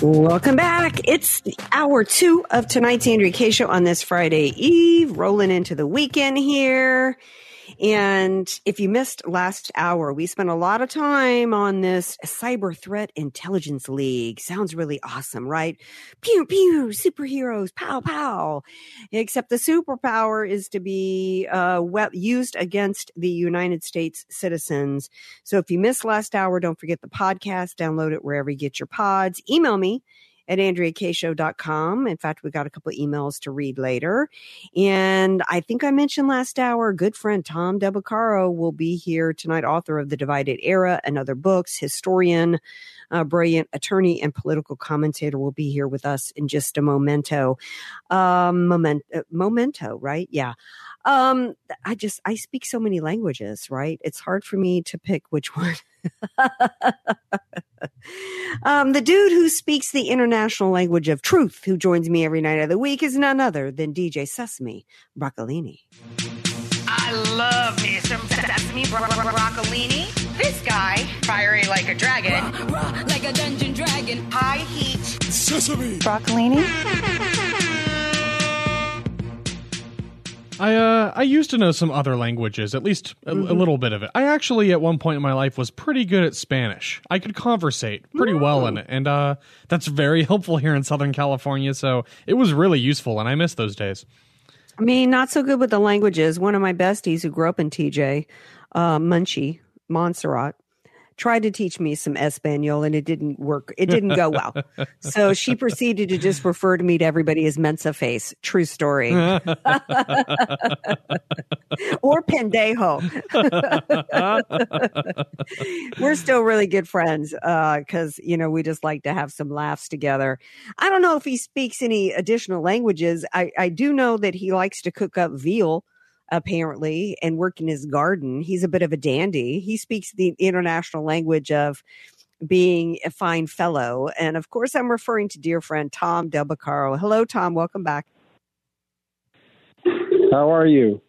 Welcome back. It's hour two of tonight's Andrea Kaye show on this Friday Eve, rolling into the weekend here. And if you missed last hour, we spent a lot of time on this Cyber Threat Intelligence League. Sounds really awesome, right? Pew, pew, superheroes, pow, pow. Except the superpower is to be uh, used against the United States citizens. So if you missed last hour, don't forget the podcast, download it wherever you get your pods. Email me at AndreaKShow.com. In fact, we got a couple emails to read later. And I think I mentioned last hour, good friend Tom Del Beccaro will be here tonight, author of The Divided Era and other books, historian, a brilliant attorney and political commentator will be here with us in just a momento. Um, moment, uh, momento, right? Yeah. Um, I just, I speak so many languages, right? It's hard for me to pick which one. um, the dude who speaks the international language of truth, who joins me every night of the week, is none other than DJ Sesame Broccolini. I love me some Sesame bro- bro- Broccolini. This guy, fiery like a dragon, like a dungeon dragon, high heat. Sesame Broccolini. I uh I used to know some other languages, at least a, mm-hmm. a, little bit of it. I actually at one point in my life was pretty good at Spanish. I could conversate pretty Ooh. well in it, and uh that's very helpful here in Southern California. So it was really useful, and I miss those days. I mean, not so good with the languages. One of my besties who grew up in TJ, uh, Munchie Montserrat, tried to teach me some Espanol and it didn't work. It didn't go well. so she proceeded to just refer to me to everybody as Mensa face. True story. or pendejo. We're still really good friends because, uh, you know, we just like to have some laughs together. I don't know if he speaks any additional languages. I, I do know that he likes to cook up veal apparently, and work in his garden. He's a bit of a dandy. He speaks the international language of being a fine fellow. And of course, I'm referring to dear friend Tom Del Beccaro. Hello, Tom. Welcome back. How are you?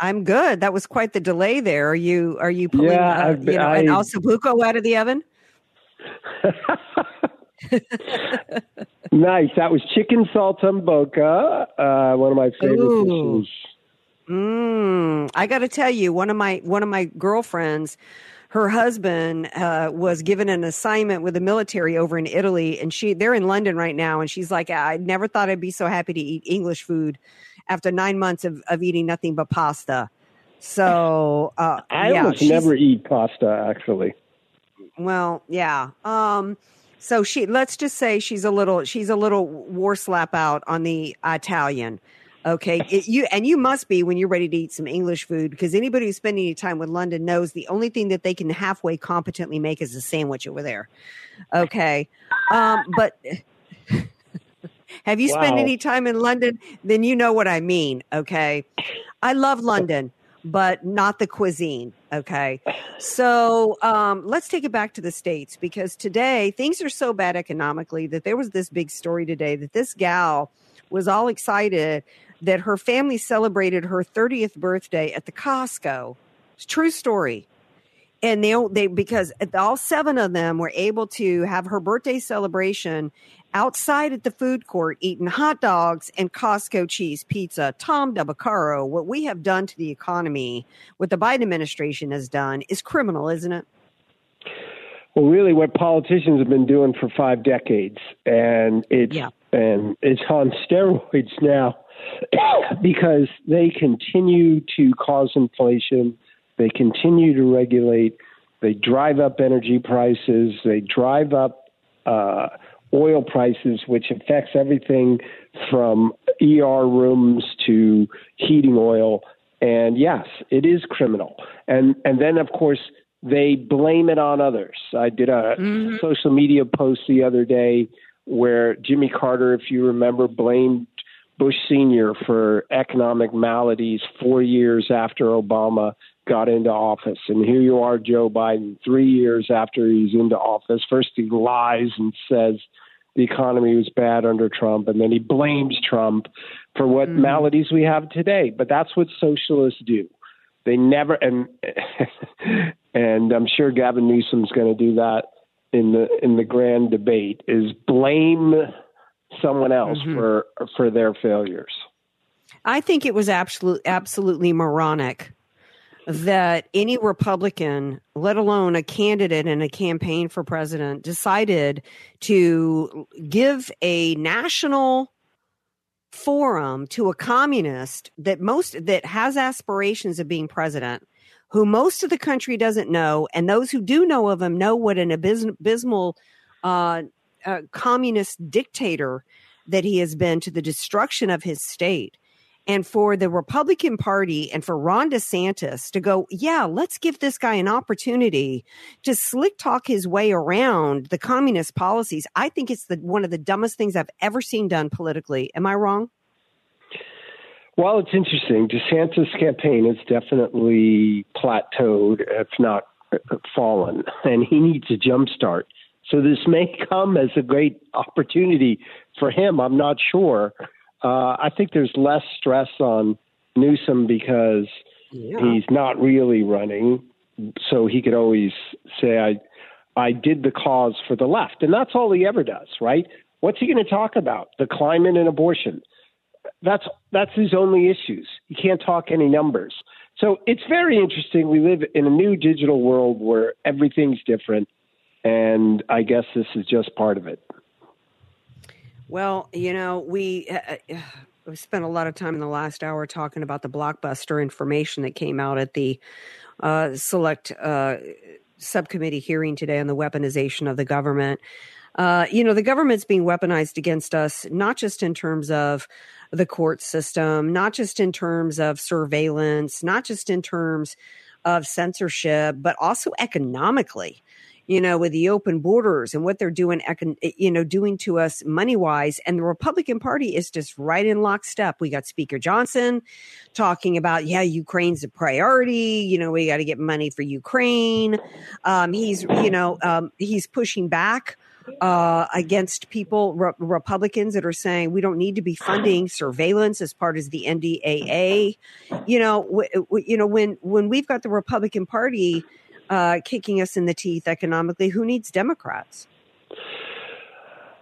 I'm good. That was quite the delay there. Are you are you pulling yeah, uh, you know, I, an ossobuco out of the oven? nice. That was chicken saltimbocca, uh, one of my favorite Ooh. dishes. Mm, I got to tell you, one of my one of my girlfriends, her husband uh, was given an assignment with the military over in Italy, and she they're in London right now, and she's like, I never thought I'd be so happy to eat English food after nine months of, of eating nothing but pasta. So uh, I yeah, almost never eat pasta, actually. Well, yeah. Um, so she let's just say she's a little she's a little war slap out on the Italian. Okay, it, you and you must be when you're ready to eat some English food because anybody who's spending any time with London knows the only thing that they can halfway competently make is a sandwich over there. Okay, um, but have you wow. spent any time in London? Then you know what I mean. Okay, I love London, but not the cuisine. Okay, so um, let's take it back to the states because today things are so bad economically that there was this big story today that this gal was all excited that her family celebrated her 30th birthday at the Costco. It's true story. And they they because all seven of them were able to have her birthday celebration outside at the food court eating hot dogs and Costco cheese pizza. Tom Del Beccaro, what we have done to the economy, what the Biden administration has done, is criminal, isn't it? well, really, what politicians have been doing for five decades, and it's Yeah. and it's on steroids now because they continue to cause inflation, they continue to regulate, they drive up energy prices, they drive up uh, oil prices, which affects everything from ER rooms to heating oil. And yes, it is criminal. And and then of course they blame it on others. I did a social media post the other day where Jimmy Carter, if you remember, blamed Bush Sr. for economic maladies four years after Obama got into office. And here you are, Joe Biden, three years after he's into office. First, he lies and says the economy was bad under Trump, and then he blames Trump for what mm-hmm. maladies we have today. But that's what socialists do. They never and and I'm sure Gavin Newsom's going to do that in the in the grand debate is blame someone else for for their failures. I think it was absolute, absolutely moronic that any Republican, let alone a candidate in a campaign for president, decided to give a national forum to a communist that most that has aspirations of being president who most of the country doesn't know and those who do know of him know what an abys- abysmal uh, uh, communist dictator that he has been to the destruction of his state and for the Republican Party and for Ron DeSantis to go, yeah, let's give this guy an opportunity to slick talk his way around the communist policies. I think it's the one of the dumbest things I've ever seen done politically. Am I wrong? Well, it's interesting. DeSantis' campaign has definitely plateaued, if not fallen, and he needs a jumpstart. So this may come as a great opportunity for him. I'm not sure. Uh, I think there's less stress on Newsom because he's not really running, so he could always say, "I, I did the cause for the left," and that's all he ever does, right? What's he going to talk about? The climate and abortion. That's that's his only issues. He can't talk any numbers. So it's very interesting. We live in a new digital world where everything's different, and I guess this is just part of it. Well, you know, we uh, uh, we spent a lot of time in the last hour talking about the blockbuster information that came out at the uh, select uh, subcommittee hearing today on the weaponization of the government. Uh, you know, the government's being weaponized against us, not just in terms of the court system, not just in terms of surveillance, not just in terms of censorship, but also economically you know, with the open borders and what they're doing, econ- you know, doing to us money wise. And the Republican Party is just right in lockstep. We got Speaker Johnson talking about, yeah, Ukraine's a priority. You know, we got to get money for Ukraine. Um, he's, you know, um, he's pushing back uh, against people, re- Republicans that are saying we don't need to be funding surveillance as part of the NDAA. You know, w- w- you know when when we've got the Republican Party uh, kicking us in the teeth economically, who needs Democrats?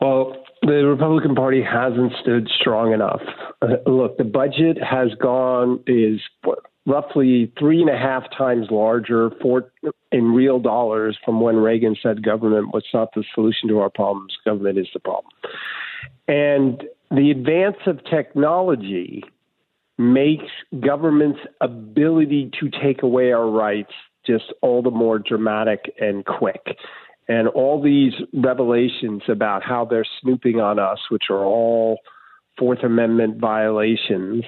Well, the Republican Party hasn't stood strong enough. Uh, look, the budget has gone is what, roughly three and a half times larger for in real dollars from when Reagan said government was not the solution to our problems, government is the problem. And the advance of technology makes government's ability to take away our rights just all the more dramatic and quick. And all these revelations about how they're snooping on us, which are all Fourth Amendment violations,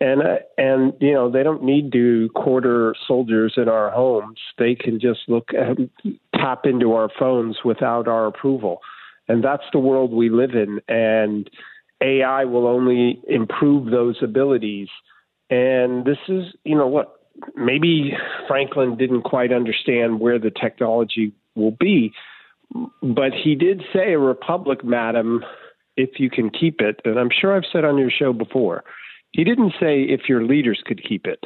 and uh, and you know they don't need to quarter soldiers in our homes; they can just look at, tap into our phones without our approval, and that's the world we live in. And AI will only improve those abilities. And this is, you know, what maybe Franklin didn't quite understand where the technology will be, but he did say a republic, madam, if you can keep it. And I'm sure I've said on your show before, he didn't say if your leaders could keep it.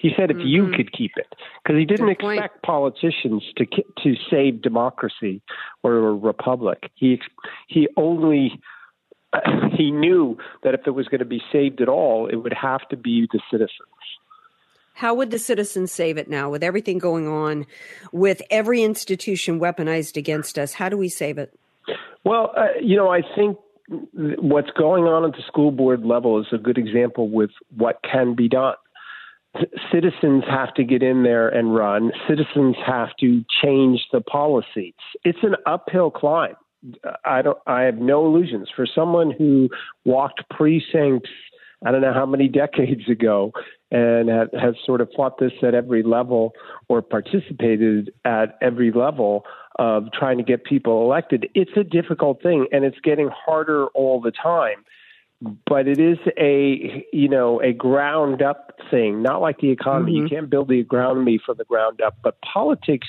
He said if mm-hmm. you could keep it, because he didn't expect politicians to to save democracy or a republic. He he only he knew that if it was going to be saved at all, it would have to be the citizens. How would the citizens save it now with everything going on, with every institution weaponized against us? How do we save it? Well, uh, you know, I think what's going on at the school board level is a good example with what can be done. Citizens have to get in there and run. Citizens have to change the policies. It's an uphill climb. I don't. I have no illusions for someone who walked precincts. I don't know how many decades ago, and has sort of fought this at every level or participated at every level of trying to get people elected. It's a difficult thing, and it's getting harder all the time. But it is a you know a ground up thing, not like the economy. Mm-hmm. You can't build the economy from the ground up, but politics.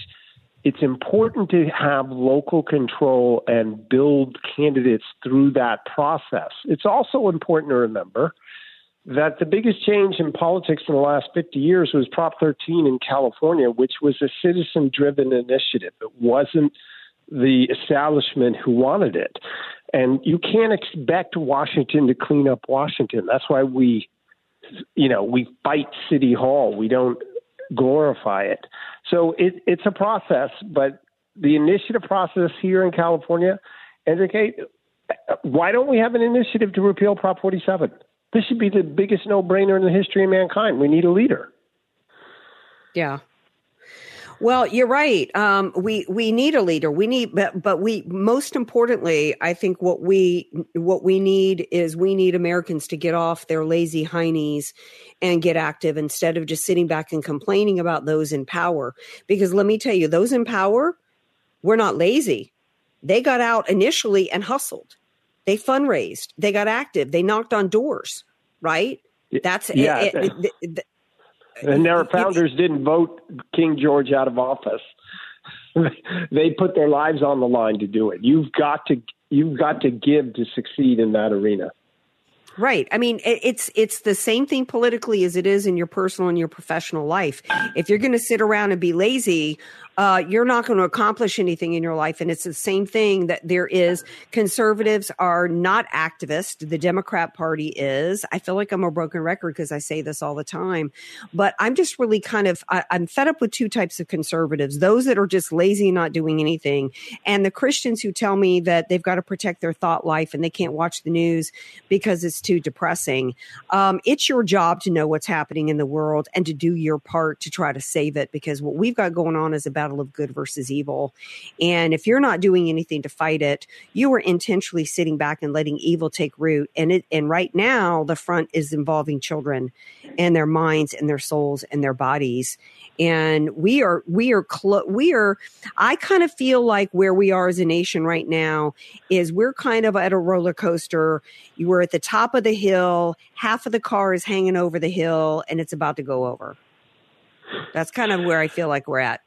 It's important to have local control and build candidates through that process. It's also important to remember that the biggest change in politics in the last 50 years was Prop 13 in California, which was a citizen driven initiative. It wasn't the establishment who wanted it. And you can't expect Washington to clean up Washington. That's why we, you know, we fight City Hall. We don't glorify it. So it, it's a process, but the initiative process here in California, Enrique, why don't we have an initiative to repeal Prop 47? This should be the biggest no brainer in the history of mankind. We need a leader. Yeah. Well, you're right. Um, we we need a leader. We need, but but we most importantly, I think what we what we need is we need Americans to get off their lazy heinies and get active instead of just sitting back and complaining about those in power. Because let me tell you, those in power, we're not lazy. They got out initially and hustled. They fundraised. They got active. They knocked on doors. Right. That's yeah. It, it, it, and their founders didn't vote King George out of office. they put their lives on the line to do it. You've got to you've got to give to succeed in that arena. Right. I mean, it's it's the same thing politically as it is in your personal and your professional life. If you're going to sit around and be lazy, uh, you're not going to accomplish anything in your life. And it's the same thing that there is. Conservatives are not activists. The Democrat Party is. I feel like I'm a broken record because I say this all the time, but I'm just really kind of I, I'm fed up with two types of conservatives: those that are just lazy not doing anything, and the Christians who tell me that they've got to protect their thought life and they can't watch the news because it's too depressing. Um, it's your job to know what's happening in the world and to do your part to try to save it because what we've got going on is a battle of good versus evil. And if you're not doing anything to fight it, you are intentionally sitting back and letting evil take root. And it, and right now the front is involving children and their minds and their souls and their bodies. And we are, we are, clo- we are, I kind of feel like where we are as a nation right now is we're kind of at a roller coaster. You were at the top of the hill, half of the car is hanging over the hill and it's about to go over. That's kind of where I feel like we're at.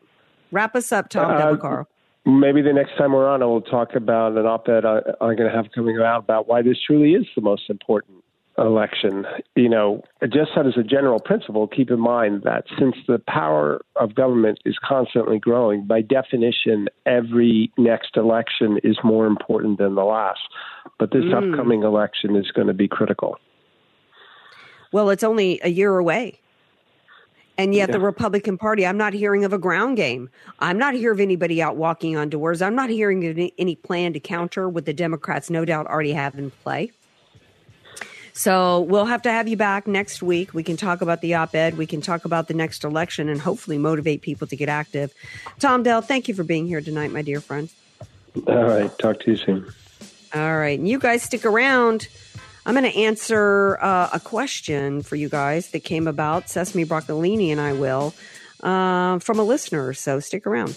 Wrap us up, Tom uh, Maybe the next time we're on, I will talk about an op-ed I, I'm going to have coming out about why this truly is the most important election. You know, just as a general principle, keep in mind that since the power of government is constantly growing, by definition, every next election is more important than the last. But this mm. upcoming election is going to be critical. Well, it's only a year away. And yet, yeah. the Republican Party, I'm not hearing of a ground game. I'm not hearing of anybody out walking on doors. I'm not hearing any, any plan to counter what the Democrats no doubt already have in play. So we'll have to have you back next week. We can talk about the op ed. We can talk about the next election and hopefully motivate people to get active. Tom Del, thank you for being here tonight, my dear friend. All right. Talk to you soon. All right. And you guys stick around. I'm going to answer uh, a question for you guys that came about. Sesame Broccolini and I will uh, from a listener. So stick around.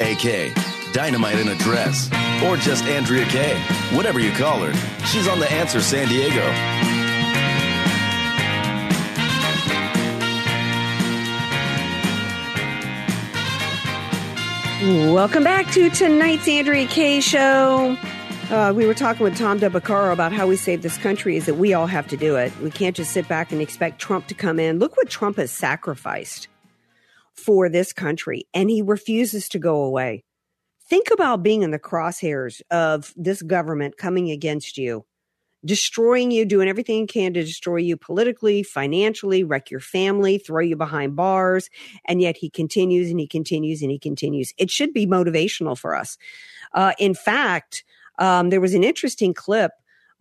AK, Dynamite in a Dress, or just Andrea Kaye, whatever you call her. She's on The Answer San Diego. Welcome back to tonight's Andrea Kaye show. Uh, we were talking with Tom Del Beccaro about how we save this country is that we all have to do it. We can't just sit back and expect Trump to come in. Look what Trump has sacrificed for this country and he refuses to go away. Think about being in the crosshairs of this government coming against you, destroying you, doing everything it can to destroy you politically, financially, wreck your family, throw you behind bars. And yet he continues and he continues and he continues. It should be motivational for us. Uh, in fact, um, there was an interesting clip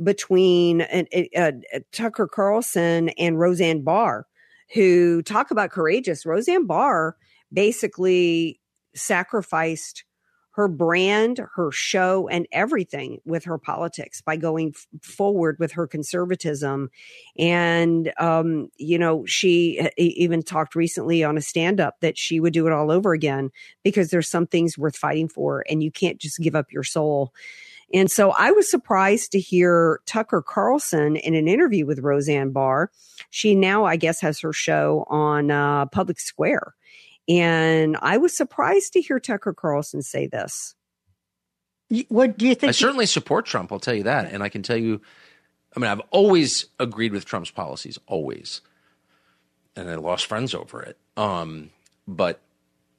between uh, uh, Tucker Carlson and Roseanne Barr, who talk about courageous. Roseanne Barr basically sacrificed her brand, her show, and everything with her politics by going f- forward with her conservatism. And, um, you know, she even talked recently on a stand up that she would do it all over again because there's some things worth fighting for and you can't just give up your soul. And so I was surprised to hear Tucker Carlson in an interview with Roseanne Barr. She now, I guess, has her show on uh, Public Square. And I was surprised to hear Tucker Carlson say this. What do you think? I certainly support Trump. I'll tell you that, and I can tell you. I mean, I've always agreed with Trump's policies, always, and I lost friends over it. Um, but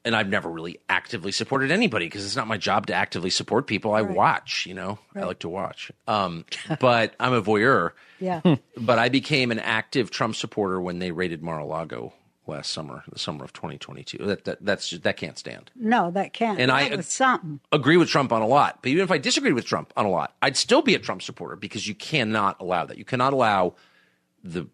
and I've never really actively supported anybody because it's not my job to actively support people. I right. watch, you know, right. I like to watch. Um, but I'm a voyeur. Yeah. but I became an active Trump supporter when they raided Mar-a-Lago last summer, the summer of 2022. That, that that's just, that can't stand. No, that can't. And that I something. agree with Trump on a lot. But even if I disagreed with Trump on a lot, I'd still be a Trump supporter because you cannot allow that. You cannot allow the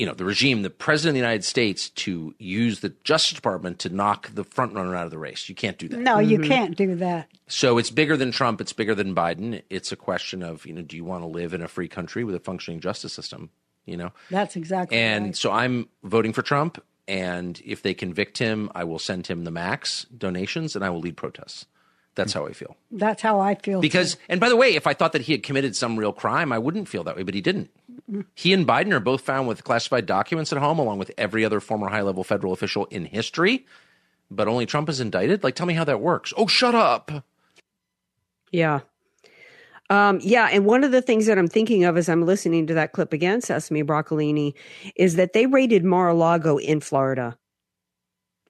you know the regime, the president of the United States, to use the Justice Department to knock the front runner out of the race. You can't do that. No, mm-hmm. you can't do that. So it's bigger than Trump. It's bigger than Biden. It's a question of you know, do you want to live in a free country with a functioning justice system? You know, that's exactly. And right. so I'm voting for Trump. And if they convict him, I will send him the max donations, and I will lead protests. That's how I feel. That's how I feel. Because, too. and by the way, if I thought that he had committed some real crime, I wouldn't feel that way, but he didn't. He and Biden are both found with classified documents at home, along with every other former high level federal official in history. But only Trump is indicted? Like, tell me how that works. Oh, shut up. Yeah. Um, yeah, and one of the things that I'm thinking of as I'm listening to that clip again, Sesame Broccolini, is that they raided Mar-a-Lago in Florida.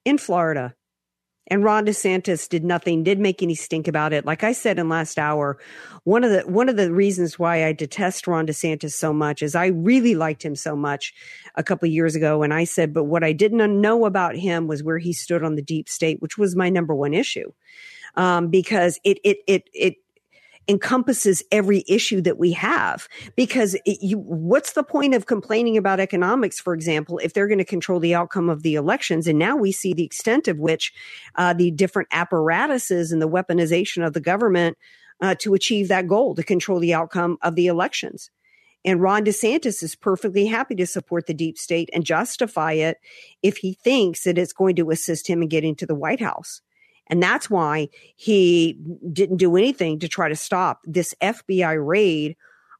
In Florida. And Ron DeSantis did nothing, did make any stink about it. Like I said in last hour, one of the one of the reasons why I detest Ron DeSantis so much is I really liked him so much a couple years ago. And I said, but what I didn't know about him was where he stood on the deep state, which was my number one issue. Um, because it it it it encompasses every issue that we have because it, you, what's the point of complaining about economics, for example, if they're going to control the outcome of the elections? And now we see the extent of which uh, the different apparatuses and the weaponization of the government uh, to achieve that goal, to control the outcome of the elections. And Ron DeSantis is perfectly happy to support the deep state and justify it if he thinks that it's going to assist him in getting to the White House. And that's why he didn't do anything to try to stop this FBI raid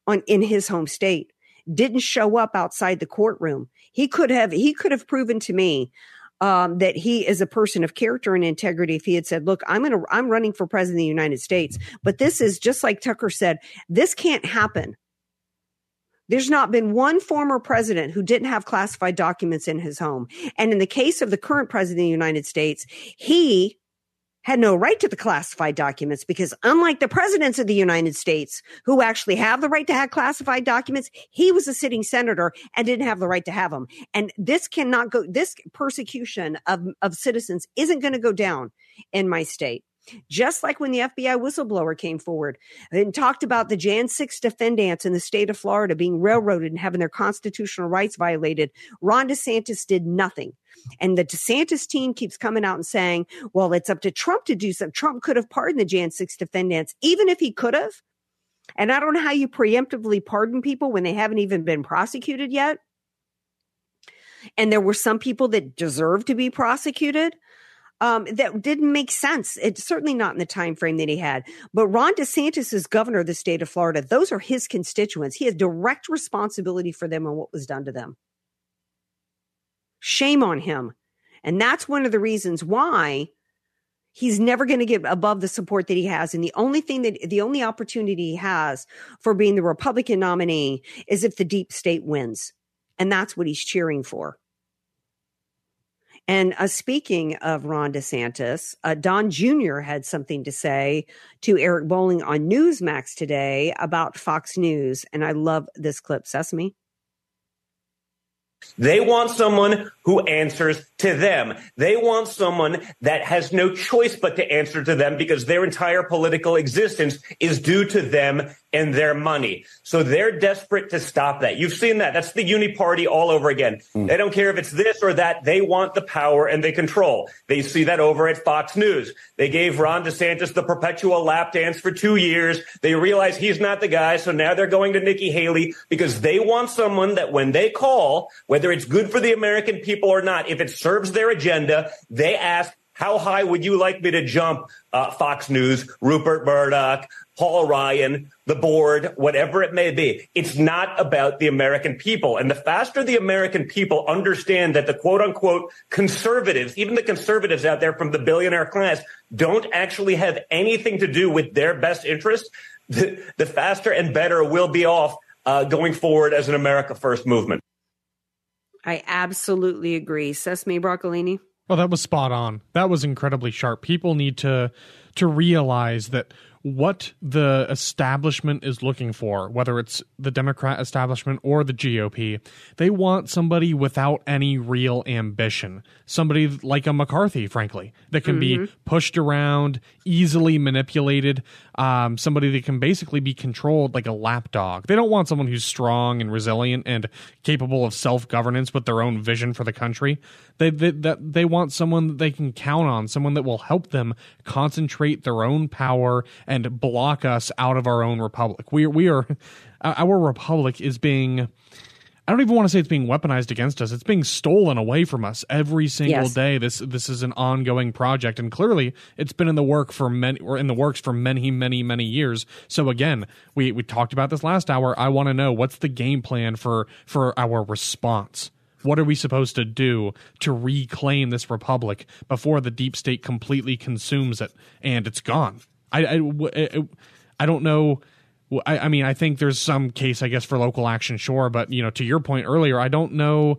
on in his home state. Didn't show up outside the courtroom. He could have he could have proven to me um, that he is a person of character and integrity if he had said, look, I'm to, I'm running for president of the United States. But this is just like Tucker said, this can't happen. There's not been one former president who didn't have classified documents in his home. And in the case of the current president of the United States, he had no right to the classified documents because unlike the presidents of the United States who actually have the right to have classified documents, he was a sitting senator and didn't have the right to have them. And this cannot go, this persecution of, of citizens isn't going to go down in my state. Just like when the FBI whistleblower came forward and talked about the Jan 6 defendants in the state of Florida being railroaded and having their constitutional rights violated, Ron DeSantis did nothing. And the DeSantis team keeps coming out and saying, well, it's up to Trump to do something. Trump could have pardoned the Jan 6 defendants, even if he could have. And I don't know how you preemptively pardon people when they haven't even been prosecuted yet. And there were some people that deserve to be prosecuted um, that didn't make sense. It's certainly not in the time frame that he had. But Ron DeSantis is governor of the state of Florida. Those are his constituents. He has direct responsibility for them and what was done to them. Shame on him. And that's one of the reasons why he's never going to get above the support that he has. And the only thing that the only opportunity he has for being the Republican nominee is if the deep state wins. And that's what he's cheering for. And uh, speaking of Ron DeSantis, uh, Don Jr. had something to say to Eric Bolling on Newsmax today about Fox News. And I love this clip. Sesame. They want someone who answers to them. They want someone that has no choice but to answer to them because their entire political existence is due to them and their money. So they're desperate to stop that. You've seen that. That's the uni party all over again. Mm. They don't care if it's this or that. They want the power and they control. They see that over at Fox News. They gave Ron DeSantis the perpetual lap dance for two years. They realize he's not the guy. So now they're going to Nikki Haley because they want someone that when they call, whether it's good for the American people or not, if it serves their agenda, they ask, how high would you like me to jump, uh, Fox News, Rupert Murdoch, Paul Ryan, the board, whatever it may be. It's not about the American people. And the faster the American people understand that the quote unquote conservatives, even the conservatives out there from the billionaire class, don't actually have anything to do with their best interest, the, the faster and better we'll be off uh, going forward as an America First movement. I absolutely agree. Sesame Broccolini. Well, that was spot on. That was incredibly sharp. People need to to realize that what the establishment is looking for, whether it's the Democrat establishment or the GOP. They want somebody without any real ambition. Somebody like a McCarthy, frankly, that can mm-hmm. be pushed around, easily manipulated, um, somebody that can basically be controlled like a lapdog. They don't want someone who's strong and resilient and capable of self governance with their own vision for the country. They, they, that they want someone that they can count on, someone that will help them concentrate their own power and block us out of our own republic. We we are our republic is being I don't even want to say it's being weaponized against us. It's being stolen away from us every single yes. day. This this is an ongoing project, and clearly it's been in the work for many or in the works for many, many, many years. So again, we we talked about this last hour. I want to know what's the game plan for for our response. What are we supposed to do to reclaim this republic before the deep state completely consumes it and it's gone? I, I, I, I don't know. I, I mean, I think there's some case, I guess, for local action, sure. But, you know, to your point earlier, I don't know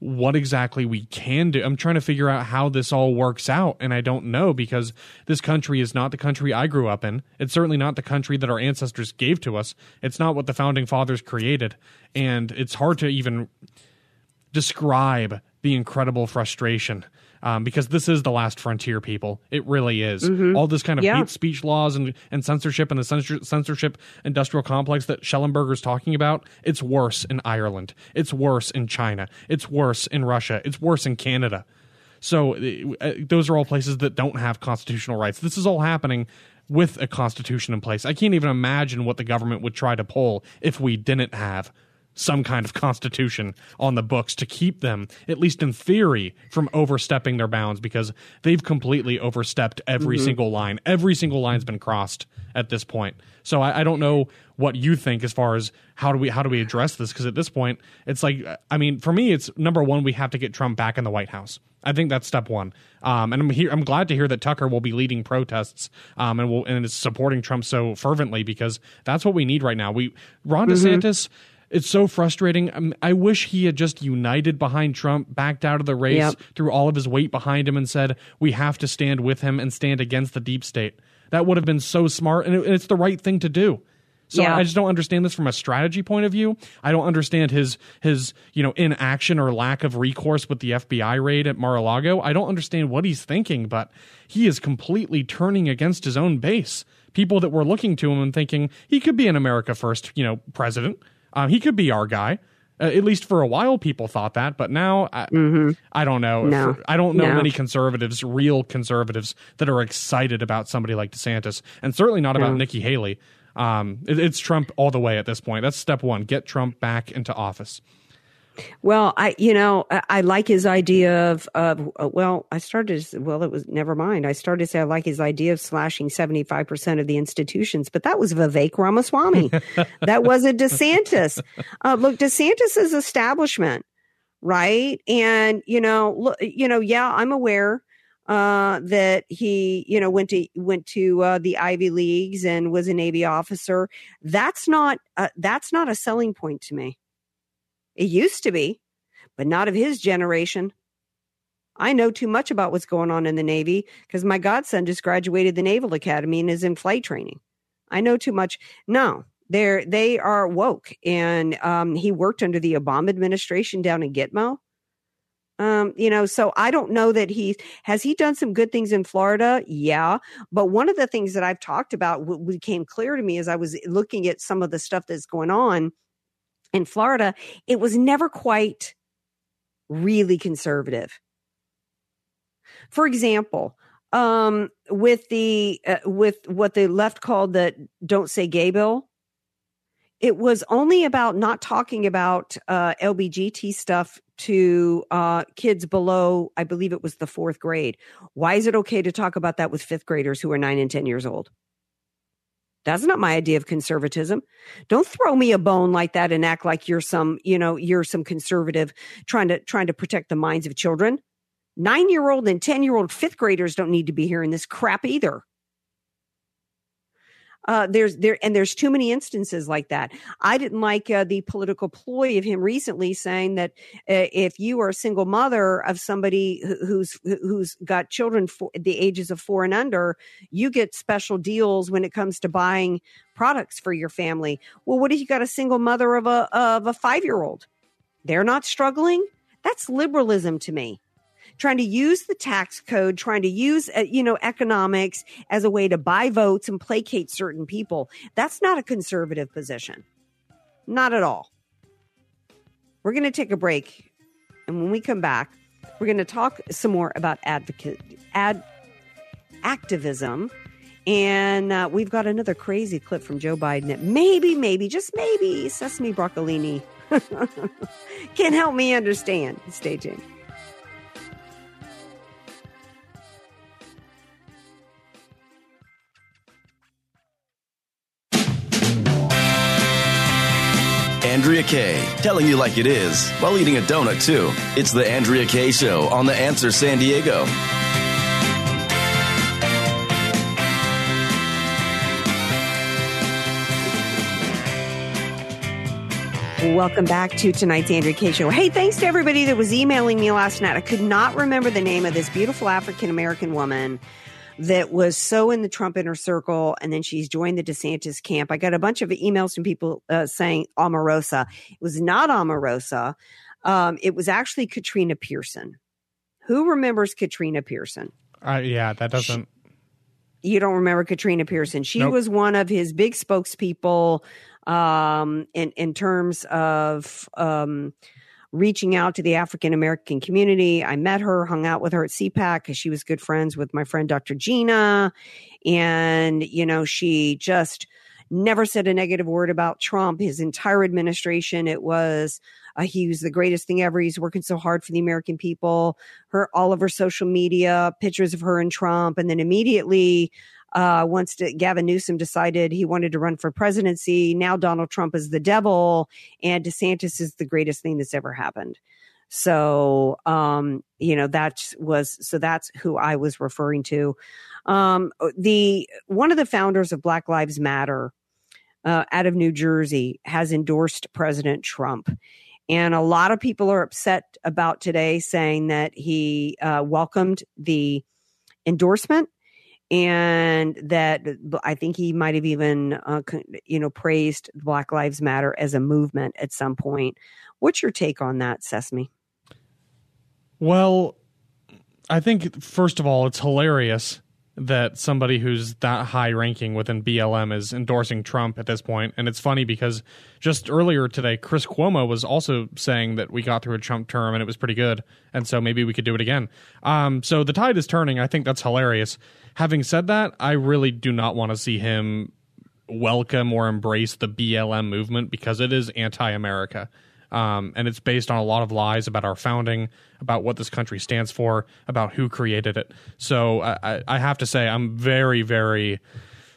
what exactly we can do. I'm trying to figure out how this all works out, and I don't know because this country is not the country I grew up in. It's certainly not the country that our ancestors gave to us. It's not what the founding fathers created, and it's hard to even describe the incredible frustration um, because this is the last frontier, people. It really is. Mm-hmm. All this kind of yeah. hate speech laws and, and censorship and the censor- censorship industrial complex that Shellenberger's talking about, it's worse in Ireland. It's worse in China. It's worse in Russia. It's worse in Canada. So uh, those are all places that don't have constitutional rights. This is all happening with a constitution in place. I can't even imagine what the government would try to pull if we didn't have some kind of constitution on the books to keep them, at least in theory, from overstepping their bounds because they've completely overstepped every mm-hmm. single line. Every single line's been crossed at this point. So I, I, don't know what you think as far as how do we how do we address this because at this point it's like I mean for me it's number one we have to get Trump back in the White House. I think that's step one. Um, and I'm here. I'm glad to hear that Tucker will be leading protests um, and will and is supporting Trump so fervently because that's what we need right now. We Ron mm-hmm. DeSantis. Mm-hmm it's so frustrating. Um, I wish he had just united behind Trump, backed out of the race, yep. threw all of his weight behind him, and said, We have to stand with him and stand against the deep state. That would have been so smart, and, it's the right thing to do. So yeah. I just don't understand this from a strategy point of view. I don't understand his his you know inaction or lack of recourse with the FBI raid at Mar-a-Lago. I don't understand what he's thinking, but he is completely turning against his own base. People that were looking to him and thinking he could be an America first, you know, president. Um, he could be our guy. Uh, at least for a while, people thought that, but now I, mm-hmm. I don't know. No. I don't know no. many conservatives, real conservatives, that are excited about somebody like DeSantis, and certainly not about Nikki Haley. Um, it, it's Trump all the way at this point. That's step one: get Trump back into office. Well, I, you know, I, I like his idea of, of, uh, well, I started, to, well, it was, never mind. I started to say I like his idea of slashing 75% of the institutions, but that was Vivek Ramaswamy. that wasn't DeSantis. Uh, look, DeSantis's establishment, right? And, you know, look, you know, yeah, I'm aware uh, that he, you know, went to went to uh, the Ivy Leagues and was a Navy officer. That's not uh, that's not a selling point to me. It used to be, but not of his generation. I know too much about what's going on in the Navy because my godson just graduated the Naval Academy and is in flight training. I know too much. No, they're they are woke, and um, he worked under the Obama administration down in Gitmo. Um, you know, so I don't know that he has he done some good things in Florida. Yeah, but one of the things that I've talked about what became clear to me as I was looking at some of the stuff that's going on in Florida, it was never quite really conservative. For example, um, with the uh, with what the left called the "Don't Say Gay" bill, it was only about not talking about uh, LBGT stuff to uh, kids below, I believe it was the fourth grade. Why is it okay to talk about that with fifth graders who are nine and 10 years old? That's not my idea of conservatism. Don't throw me a bone like that and act like you're some, you know, you're some conservative trying to trying to protect the minds of children. Nine year old and 10 year old fifth graders don't need to be hearing this crap either. Uh, there's there and there's too many instances like that. I didn't like uh, the political ploy of him recently saying that uh, if you are a single mother of somebody who's who's got children for the ages of four and under, you get special deals when it comes to buying products for your family. Well, what if you got a single mother of a of a five year old? They're not struggling. That's liberalism to me trying to use the tax code, trying to use, uh, you know, economics as a way to buy votes and placate certain people. That's not a conservative position. Not at all. We're going to take a break. And when we come back, we're going to talk some more about advocate, ad, activism. And uh, we've got another crazy clip from Joe Biden that maybe, maybe, just maybe, Sesame Broccolini can help me understand. Stay tuned. Andrea Kaye, telling you like it is while eating a donut, too. It's The Andrea Kaye Show on The Answer San Diego. Welcome back to tonight's Andrea Kaye Show. Hey, thanks to everybody that was emailing me last night. I could not remember the name of this beautiful African American woman that was so in the Trump inner circle, and then she's joined the DeSantis camp. I got a bunch of emails from people uh, saying Omarosa. It was not Omarosa. Um, it was actually Katrina Pearson. Who remembers Katrina Pearson? Uh, yeah, that doesn't. She, you don't remember Katrina Pearson? She nope. was one of his big spokespeople um, in in terms of um, reaching out to the African American community. I met her, hung out with her at CPAC because she was good friends with my friend Dr. Gina, and you know she just never said a negative word about Trump. His entire administration, it was uh, he was the greatest thing ever. He's working so hard for the American people. Her all of her social media pictures of her and Trump, and then immediately uh, once to, Gavin Newsom decided he wanted to run for presidency. Now Donald Trump is the devil, and DeSantis is the greatest thing that's ever happened. So, um, you know, that was so that's who I was referring to. Um, the one of the founders of Black Lives Matter uh, out of New Jersey has endorsed President Trump. And a lot of people are upset about today saying that he uh, welcomed the endorsement and that I think he might have even, uh, you know, praised Black Lives Matter as a movement at some point. What's your take on that, Sesame? Well, I think first of all, it's hilarious that somebody who's that high ranking within BLM is endorsing Trump at this point. And it's funny because just earlier today, Chris Cuomo was also saying that we got through a Trump term and it was pretty good. And so maybe we could do it again. Um, so the tide is turning. I think that's hilarious. Having said that, I really do not want to see him welcome or embrace the BLM movement because it is anti America. Um, and it's based on a lot of lies about our founding, about what this country stands for, about who created it. So I, I have to say, I'm very, very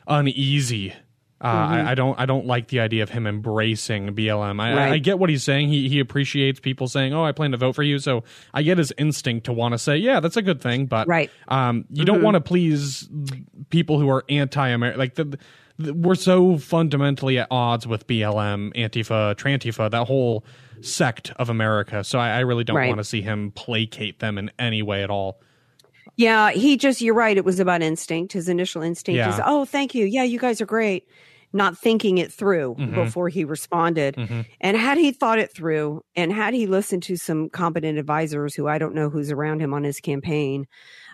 uneasy. Uh, mm-hmm. I, I, don't. I don't like the idea of him embracing BLM. I, right. I, I, get what he's saying. He he appreciates people saying, "Oh, I plan to vote for you." So I get his instinct to want to say, "Yeah, that's a good thing." But right. um, you mm-hmm. don't want to please people who are anti-American. Like the we're so fundamentally at odds with BLM, Antifa, Trantifa, that whole sect of America. So I, I really don't Right. want to see him placate them in any way at all. Yeah, he just, you're right. It was about instinct. His initial instinct Yeah. is, oh, thank you. Yeah, you guys are great. Not thinking it through Mhm. before he responded. Mhm. And had he thought it through and had he listened to some competent advisors who I don't know who's around him on his campaign,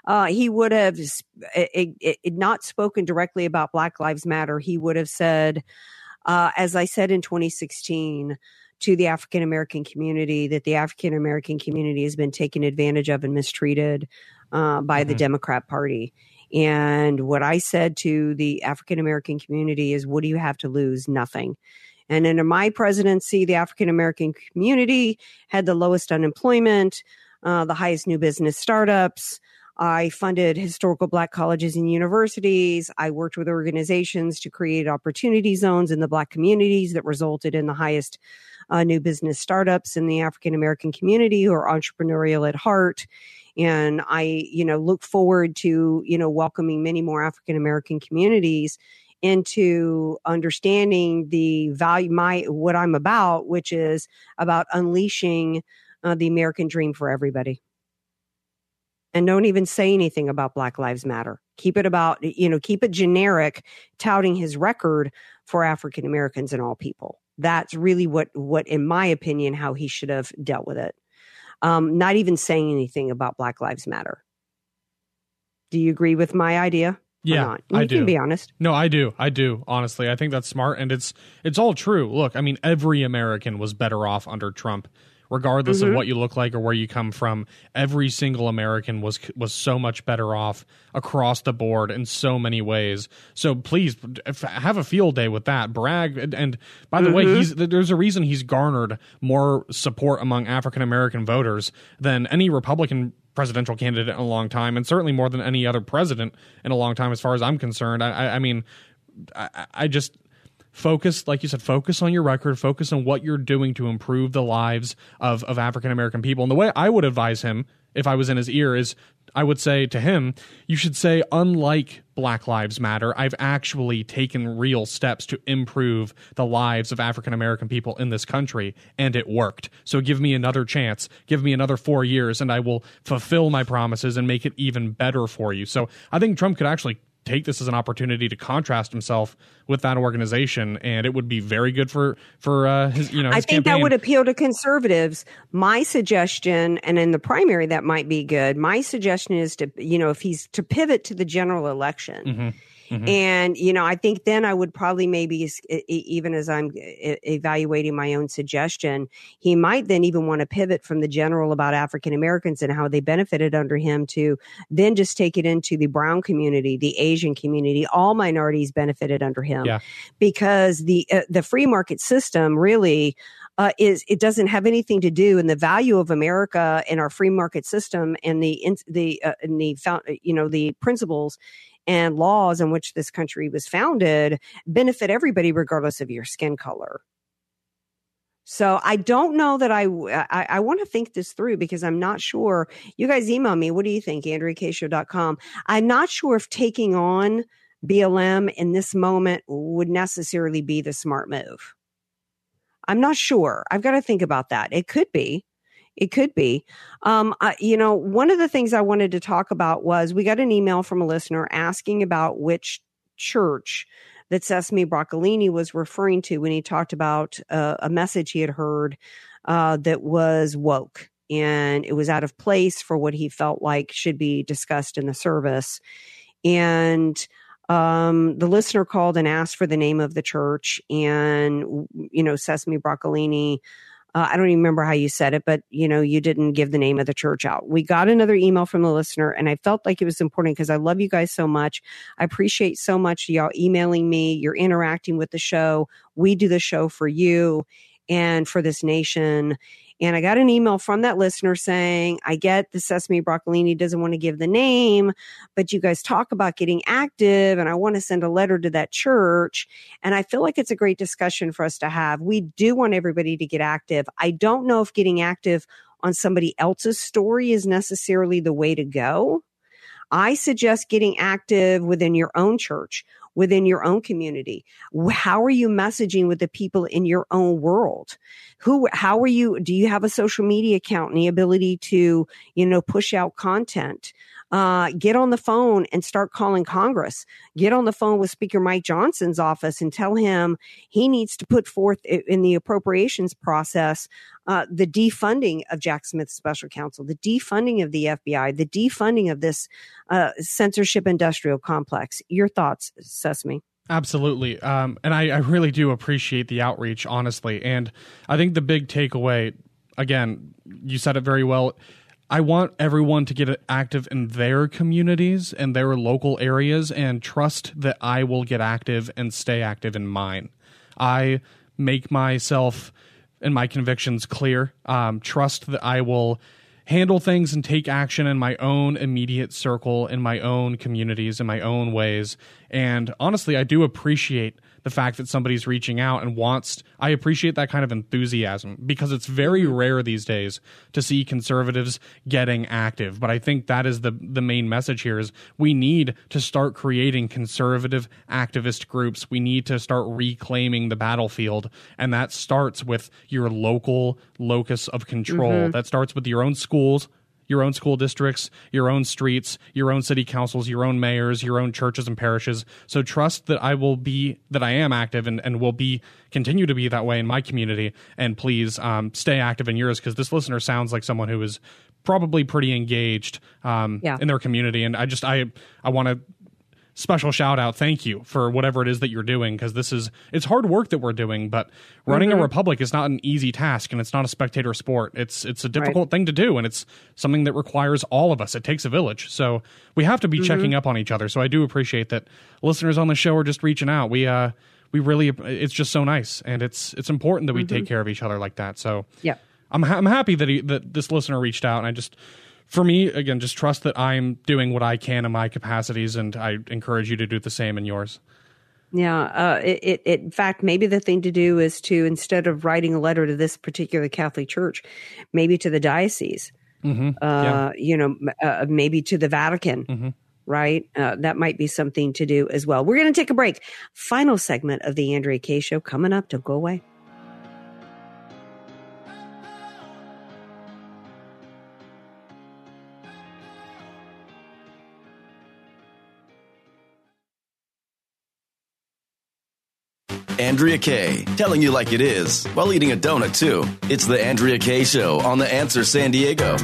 uh, he would have it, it, it not spoken directly about Black Lives Matter. He would have said, uh, as I said in 2016 to the African American community, that the African American community has been taken advantage of and mistreated uh, by the Mhm. Democrat Party. And what I said to the African American community is, what do you have to lose? Nothing. And under my presidency, the African American community had the lowest unemployment, uh, the highest new business startups. I funded historical black colleges and universities. I worked with organizations to create opportunity zones in the black communities that resulted in the highest uh, new business startups in the African American community who are entrepreneurial at heart. And I, you know, look forward to, you know, welcoming many more African American communities into understanding the value, my, what I'm about, which is about unleashing uh, the American dream for everybody and don't even say anything about Black Lives Matter. Keep it about, you know, keep it generic, touting his record for African Americans and all people. That's really what, what, in my opinion, how he should have dealt with it. Um, not even saying anything about Black Lives Matter. Do you agree with my idea? or Yeah, not? You I can do. be honest. No, I do. I do. Honestly, I think that's smart, and it's it's all true. Look, I mean, every American was better off under Trump, regardless Mhm. of what you look like or where you come from. Every single American was was so much better off across the board in so many ways. So please have a field day with that. Brag, and, and by the way, Mhm. he's there's a reason he's garnered more support among African American voters than any Republican presidential candidate in a long time, and certainly more than any other president in a long time, as far as I'm concerned. I, I, I mean, I, I just focus, like you said, focus on your record, focus on what you're doing to improve the lives of of African American people. And the way I would advise him, if I was in his ear, is I would say to him, you should say, unlike Black Lives Matter, I've actually taken real steps to improve the lives of African American people in this country, and it worked. So give me another chance, give me another four years, and I will fulfill my promises and make it even better for you. So I think Trump could actually take this as an opportunity to contrast himself with that organization, and it would be very good for for uh, his you know. I His think that would appeal to conservatives. My suggestion, and in the primary, that might be good. My suggestion is to, you know, if he's to pivot to the general election. Mhm. Mhm. And, you know, I think then I would probably maybe, even as I'm evaluating my own suggestion, he might then even want to pivot from the general about African Americans and how they benefited under him to then just take it into the brown community, the Asian community, all minorities benefited under him Yeah. because the uh, the free market system really uh, is it doesn't have anything to do in the value of America and our free market system and the in, the uh, and the found, you know the principles and laws in which this country was founded benefit everybody regardless of your skin color. So I don't know that I I, I want to think this through because I'm not sure. You guys email me. What do you think? AndreaKShow.com. I'm not sure if taking on BLM in this moment would necessarily be the smart move. I'm not sure. I've got to think about that. It could be. It could be. Um, you know, one of the things I wanted to talk about was we got an email from a listener asking about which church that Sesame Broccolini was referring to when he talked about uh, a message he had heard uh, that was woke and it was out of place for what he felt like should be discussed in the service. And um, the listener called and asked for the name of the church, and you know, Sesame Broccolini. Uh, I don't even remember how you said it, but you know, you didn't give the name of the church out. We got another email from the listener, and I felt like it was important because I love you guys so much. I appreciate so much y'all emailing me. You're interacting with the show. We do the show for you and for this nation. And I got an email from that listener saying, I get the Sesame Broccolini doesn't want to give the name, but you guys talk about getting active and I want to send a letter to that church. And I feel like it's a great discussion for us to have. We do want everybody to get active. I don't know if getting active on somebody else's story is necessarily the way to go. I suggest getting active within your own church. Within your own community? How are you messaging with the people in your own world? Who, how are you, do you have a social media account and the ability to, you know, push out content? Uh, get on the phone and start calling Congress. Get on the phone with Speaker Mike Johnson's office and tell him he needs to put forth in the appropriations process uh, the defunding of Jack Smith's special counsel, the defunding of the FBI, the defunding of this uh, censorship industrial complex. Your thoughts, Sesame? Absolutely. Um, and I, I really do appreciate the outreach, honestly. And I think the big takeaway, again, you said it very well. I want everyone to get active in their communities and their local areas and trust that I will get active and stay active in mine. I make myself and my convictions clear. Um, trust that I will handle things and take action in my own immediate circle, in my own communities, in my own ways. And honestly, I do appreciate the fact that somebody's reaching out and wants I appreciate that kind of enthusiasm because it's very mm-hmm. rare these days to see conservatives getting active but I think that is the the main message here is we need to start creating conservative activist groups we need to start reclaiming the battlefield and that starts with your local locus of control mm-hmm. that starts with your own schools your own school districts, your own streets, your own city councils, your own mayors, your own churches and parishes. So trust that I will be that I am active and, and will be continue to be that way in my community. And please um, stay active in yours because this listener sounds like someone who is probably pretty engaged um, yeah. in their community. And I just I I want to special shout out thank you for whatever it is that you're doing because this is it's hard work that we're doing but running mm-hmm. a republic is not an easy task and it's not a spectator sport it's it's a difficult right. thing to do and it's something that requires all of us it takes a village so we have to be mm-hmm. checking up on each other so i do appreciate that listeners on the show are just reaching out we uh we really it's just so nice and it's it's important that we mm-hmm. take care of each other like that so yeah i'm, ha- I'm happy that he, that this listener reached out and i just for me, again, just trust that I'm doing what I can in my capacities, and I encourage you to do the same in yours. Yeah, uh, it, it, it, in fact, maybe the thing to do is to instead of writing a letter to this particular Catholic church, maybe to the diocese, mm-hmm. uh, yeah. you know, uh, maybe to the Vatican. Mm-hmm. Right, uh, that might be something to do as well. We're going to take a break. Final segment of the Andrea Kaye Show coming up. Don't go away. Andrea Kaye, telling you like it is while eating a donut too. It's the Andrea Kaye Show on The Answer San Diego.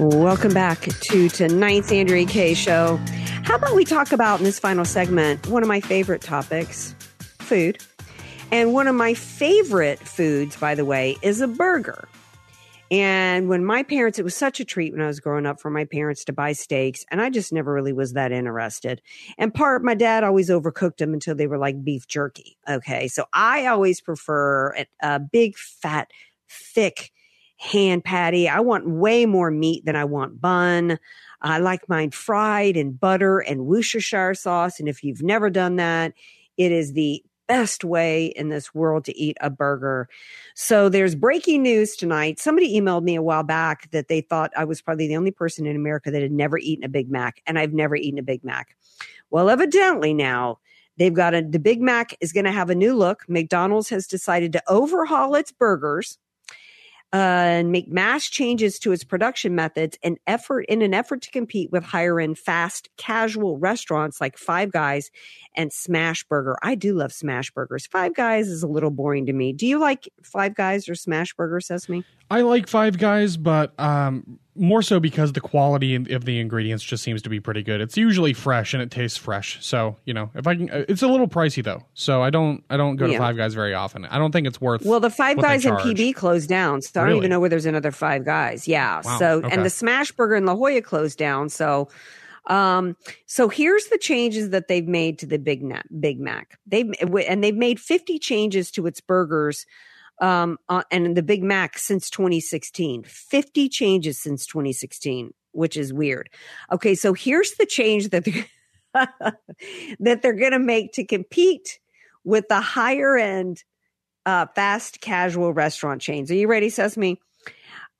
Welcome back to tonight's Andrea Kaye Show. How about we talk about in this final segment one of my favorite topics food. And one of my favorite foods, by the way, is a burger. And when my parents, it was such a treat when I was growing up for my parents to buy steaks, and I just never really was that interested. And part, my dad always overcooked them until they were like beef jerky. Okay. So I always prefer a, a big, fat, thick hand patty. I want way more meat than I want bun. I like mine fried in butter and Worcestershire sauce. And if you've never done that, it is the best way in this world to eat a burger. So there's breaking news tonight. Somebody emailed me a while back that they thought I was probably the only person in America that had never eaten a Big Mac, and I've never eaten a Big Mac. Well, evidently now they've got a, the Big Mac is going to have a new look. McDonald's has decided to overhaul its burgers and make mass changes to its production methods and effort in an effort to compete with higher end fast casual restaurants like Five Guys and Smash Burger. I do love Smash Burgers. Five Guys is a little boring to me. Do you like Five Guys or Smash Burger, Sesame? I like Five Guys, but um, more so because the quality of the ingredients just seems to be pretty good. It's usually fresh and it tastes fresh. So you know, if I can, uh, it's a little pricey though. So I don't, I don't go yeah. to Five Guys very often. I don't think it's worth. Well, the Five Guys in PB closed down, so really? I don't even know where there's another Five Guys. Yeah. Wow. So okay. and the Smash Burger in La Jolla closed down. So. Um, so here's the changes that they've made to the Big Mac. Big Mac. They've and they've made 50 changes to its burgers um, uh, and the Big Mac since 2016. 50 changes since 2016, which is weird. Okay, so here's the change that they're, that they're going to make to compete with the higher end uh, fast casual restaurant chains. Are you ready, Sesame?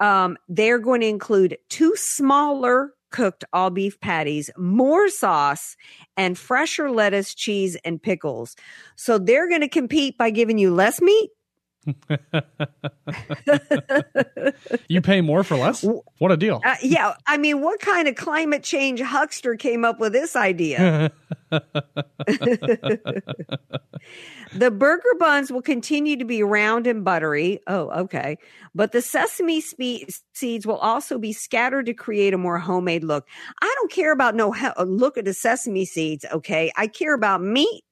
Um, they're going to include two smaller cooked all beef patties, more sauce, and fresher lettuce, cheese, and pickles. So they're going to compete by giving you less meat. You pay more for less? What a deal. Uh, yeah. I mean, what kind of climate change huckster came up with this idea? the burger buns will continue to be round and buttery. Oh, okay. But the sesame spe- seeds will also be scattered to create a more homemade look. I don't care about no he- look at the sesame seeds, okay? I care about meat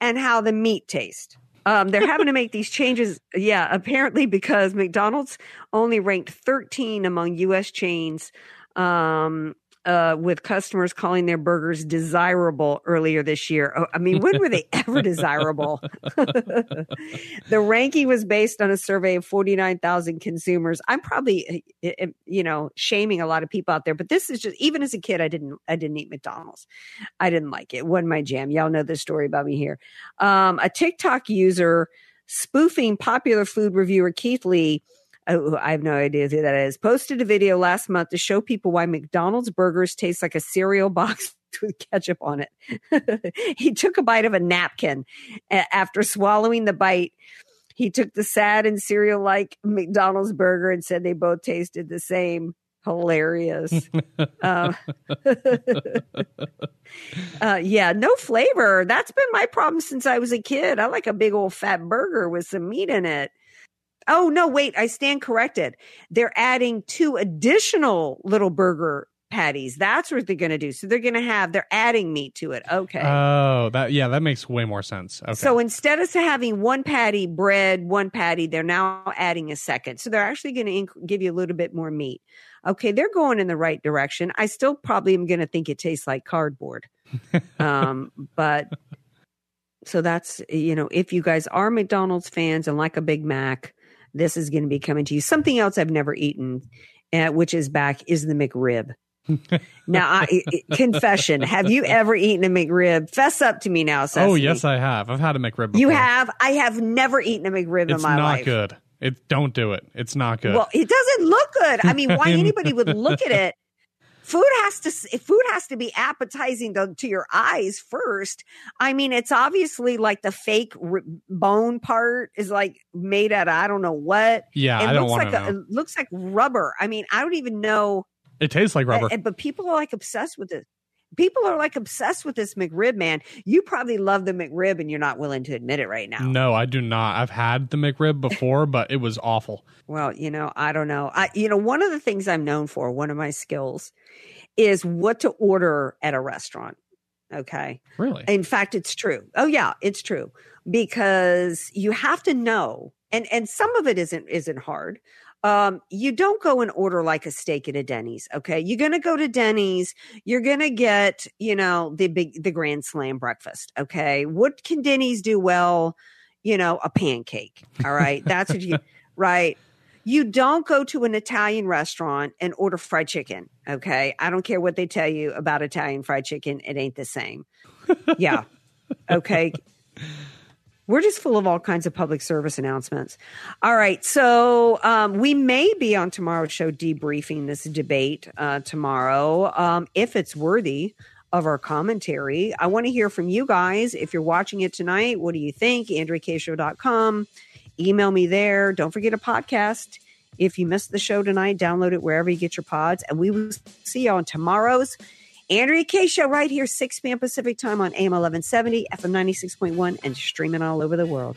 and how the meat tastes. Um, they're having to make these changes, yeah, apparently because McDonald's only ranked 13 among U.S. chains um, uh, with customers calling their burgers desirable earlier this year. Oh, I mean, when were they ever desirable? the ranking was based on a survey of 49,000 consumers. I'm probably, eh, eh, you know, shaming a lot of people out there, but this is just, even as a kid, I didn't, I didn't eat McDonald's. I didn't like it. it wasn't my jam. Y'all know the story about me here. Um, a TikTok user spoofing popular food reviewer Keith Lee I have no idea who that is, posted a video last month to show people why McDonald's burgers taste like a cereal box with ketchup on it. he took a bite of a napkin after swallowing the bite. He took the sad and cereal like McDonald's burger and said they both tasted the same. Hilarious. uh, uh, yeah, no flavor. That's been my problem since I was a kid. I like a big old fat burger with some meat in it. Oh, no, wait, I stand corrected. They're adding two additional little burger patties. That's what they're going to do. So they're going to have, they're adding meat to it. Okay. Oh, that, yeah, that makes way more sense. Okay. So instead of having one patty bread, one patty, they're now adding a second. So they're actually going to inc- give you a little bit more meat. Okay. They're going in the right direction. I still probably am going to think it tastes like cardboard. um, but so that's, you know, if you guys are McDonald's fans and like a Big Mac, this is going to be coming to you. Something else I've never eaten, uh, which is back, is the McRib. now, I, confession: Have you ever eaten a McRib? Fess up to me now. Sesame. Oh yes, I have. I've had a McRib. Before. You have. I have never eaten a McRib it's in my life not good. It don't do it. It's not good. Well, it doesn't look good. I mean, why anybody would look at it? Food has to food to be appetizing to, to your eyes first. I mean, it's obviously like the fake r- bone part is like made out of I don't know what. Yeah, it I don't looks like a, know. It looks like rubber. I mean, I don't even know. It tastes like rubber. Uh, but people are like obsessed with it. People are like obsessed with this McRib, man. You probably love the McRib and you're not willing to admit it right now. No, I do not. I've had the McRib before, but it was awful. Well, you know, I don't know. I, you know, one of the things I'm known for, one of my skills, is what to order at a restaurant. Okay. Really? In fact, it's true. Oh yeah, it's true because you have to know, and and some of it isn't isn't hard. Um, you don't go and order like a steak at a Denny's. Okay. You're going to go to Denny's. You're going to get, you know, the big, the grand slam breakfast. Okay. What can Denny's do well? You know, a pancake. All right. That's what you, right. You don't go to an Italian restaurant and order fried chicken. Okay. I don't care what they tell you about Italian fried chicken. It ain't the same. Yeah. Okay. We're just full of all kinds of public service announcements. All right. So um, we may be on tomorrow's show debriefing this debate uh, tomorrow um, if it's worthy of our commentary. I want to hear from you guys. If you're watching it tonight, what do you think? AndreaKShow.com. Email me there. Don't forget a podcast. If you missed the show tonight, download it wherever you get your pods. And we will see you on tomorrow's Andrea Kaye Show right here, 6 p.m. Pacific time on AM 1170, FM 96.1, and streaming all over the world.